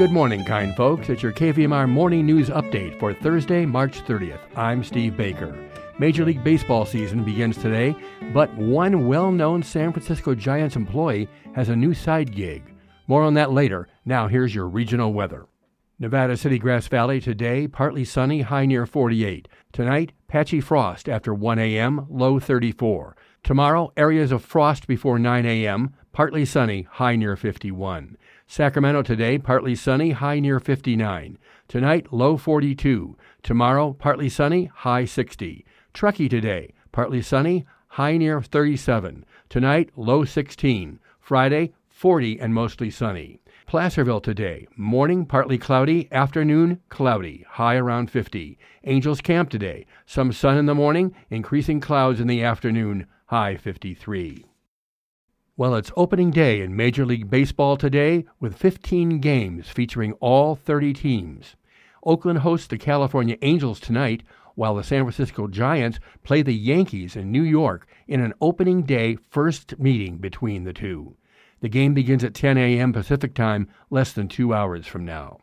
Good morning, kind folks. It's your KVMR morning news update for Thursday, March 30th. I'm Steve Baker. Major League Baseball season begins today, but one well known San Francisco Giants employee has a new side gig. More on that later. Now, here's your regional weather. Nevada City, Grass Valley today, partly sunny, high near 48. Tonight, patchy frost after 1 a.m., low 34. Tomorrow, areas of frost before 9 a.m., partly sunny, high near 51. Sacramento today, partly sunny, high near 59. Tonight, low 42. Tomorrow, partly sunny, high 60. Truckee today, partly sunny, high near 37. Tonight, low 16. Friday, 40 and mostly sunny. Placerville today, morning partly cloudy, afternoon cloudy, high around 50. Angels Camp today, some sun in the morning, increasing clouds in the afternoon, high 53. Well, it's opening day in Major League Baseball today with 15 games featuring all 30 teams. Oakland hosts the California Angels tonight, while the San Francisco Giants play the Yankees in New York in an opening day first meeting between the two. The game begins at 10 a.m. Pacific Time, less than two hours from now.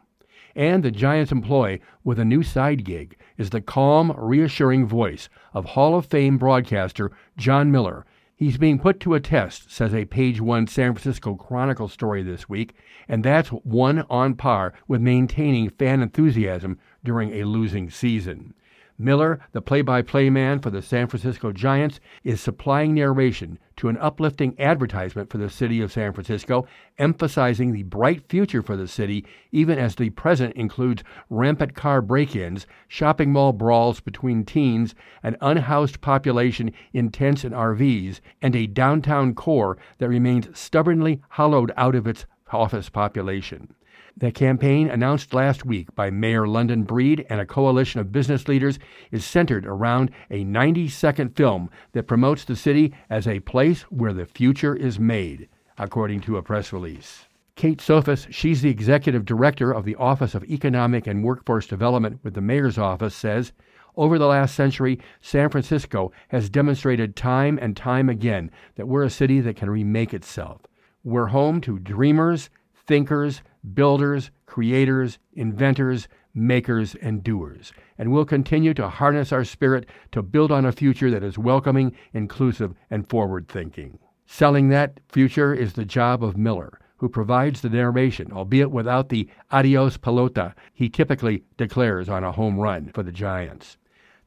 And the Giants' employee with a new side gig is the calm, reassuring voice of Hall of Fame broadcaster Jon Miller He's being put to a test, says a page one San Francisco Chronicle story this week, and that's one on par with maintaining fan enthusiasm during a losing season. Miller, the play by play man for the San Francisco Giants, is supplying narration to an uplifting advertisement for the city of San Francisco, emphasizing the bright future for the city, even as the present includes rampant car break ins, shopping mall brawls between teens, an unhoused population in tents and RVs, and a downtown core that remains stubbornly hollowed out of its office population. The campaign, announced last week by Mayor London Breed and a coalition of business leaders, is centered around a 90 second film that promotes the city as a place where the future is made, according to a press release. Kate Sofis, she's the executive director of the Office of Economic and Workforce Development with the mayor's office, says over the last century, San Francisco has demonstrated time and time again that we're a city that can remake itself. We're home to dreamers, thinkers, builders, creators, inventors, makers, and doers. And we'll continue to harness our spirit to build on a future that is welcoming, inclusive, and forward thinking. Selling that future is the job of Miller, who provides the narration, albeit without the adios pelota he typically declares on a home run for the Giants.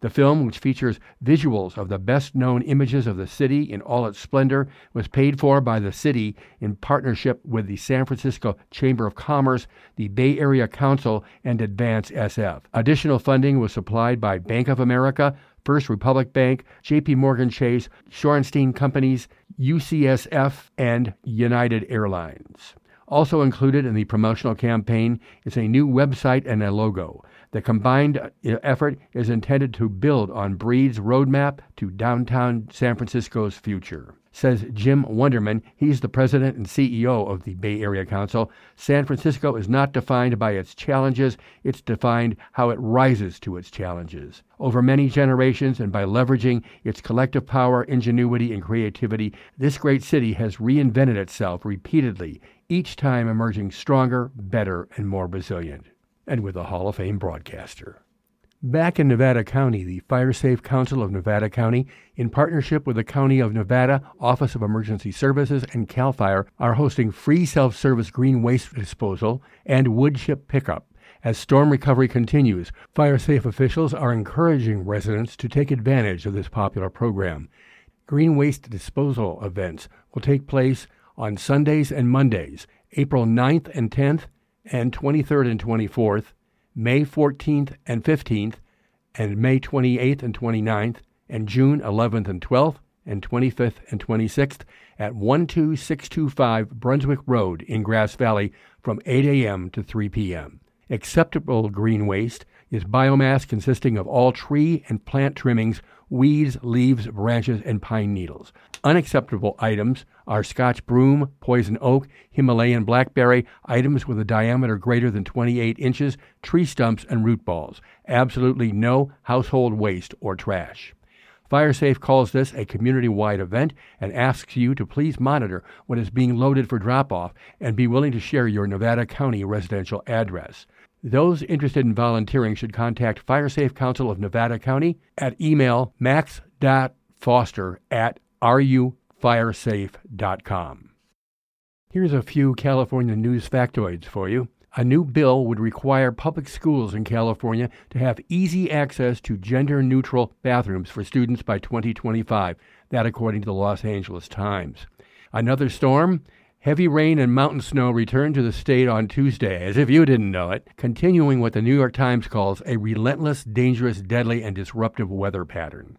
The film, which features visuals of the best known images of the city in all its splendor, was paid for by the city in partnership with the San Francisco Chamber of Commerce, the Bay Area Council, and Advance SF. Additional funding was supplied by Bank of America, First Republic Bank, JP Morgan Chase, Shorenstein Companies, UCSF, and United Airlines. Also included in the promotional campaign is a new website and a logo. The combined uh, effort is intended to build on Breed's roadmap to downtown San Francisco's future. Says Jim Wunderman, he's the president and CEO of the Bay Area Council. San Francisco is not defined by its challenges, it's defined how it rises to its challenges. Over many generations and by leveraging its collective power, ingenuity, and creativity, this great city has reinvented itself repeatedly, each time emerging stronger, better, and more resilient and with a Hall of Fame broadcaster. Back in Nevada County, the Fire Safe Council of Nevada County, in partnership with the County of Nevada Office of Emergency Services and CAL FIRE, are hosting free self service green waste disposal and wood chip pickup. As storm recovery continues, Fire Safe officials are encouraging residents to take advantage of this popular program. Green waste disposal events will take place on Sundays and Mondays, April 9th and 10th and 23rd and 24th, May 14th and 15th, and May 28th and 29th, and June 11th and 12th, and 25th and 26th at 12625 Brunswick Road in Grass Valley from 8 a.m. to 3 p.m. Acceptable green waste is biomass consisting of all tree and plant trimmings, weeds, leaves, branches, and pine needles. Unacceptable items are Scotch broom, poison oak, Himalayan blackberry, items with a diameter greater than 28 inches, tree stumps, and root balls. Absolutely no household waste or trash. FireSafe calls this a community wide event and asks you to please monitor what is being loaded for drop off and be willing to share your Nevada County residential address. Those interested in volunteering should contact FireSafe Council of Nevada County at email max.foster at areyoufiresafe.com. Here's a few California news factoids for you. A new bill would require public schools in California to have easy access to gender neutral bathrooms for students by 2025, that according to the Los Angeles Times. Another storm? Heavy rain and mountain snow returned to the state on Tuesday, as if you didn't know it, continuing what the New York Times calls a relentless, dangerous, deadly, and disruptive weather pattern.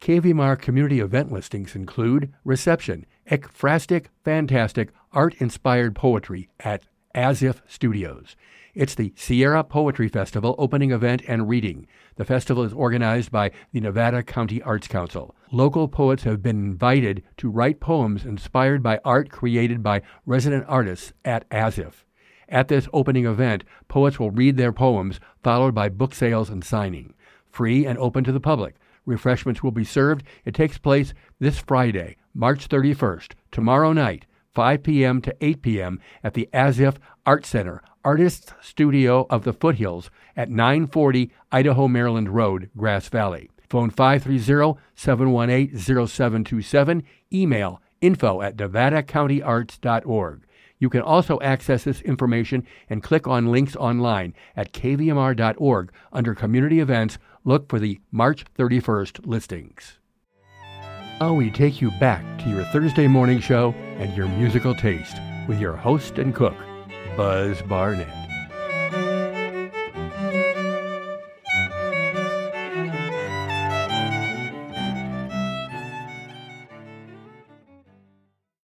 KVMR community event listings include Reception, Ekphrastic, Fantastic, Art Inspired Poetry at as If Studios. It's the Sierra Poetry Festival opening event and reading. The festival is organized by the Nevada County Arts Council. Local poets have been invited to write poems inspired by art created by resident artists at As If. At this opening event, poets will read their poems, followed by book sales and signing. Free and open to the public. Refreshments will be served. It takes place this Friday, March 31st, tomorrow night 5 p.m. to 8 p.m. at the As If Art Center, Artists Studio of the Foothills at 940 Idaho Maryland Road, Grass Valley. Phone 530-718-0727. Email info at nevadacountyarts.org. You can also access this information and click on links online at kvmr.org under Community Events. Look for the March 31st listings. Now we take you back to your Thursday morning show and your musical taste with your host and cook, Buzz Barnett.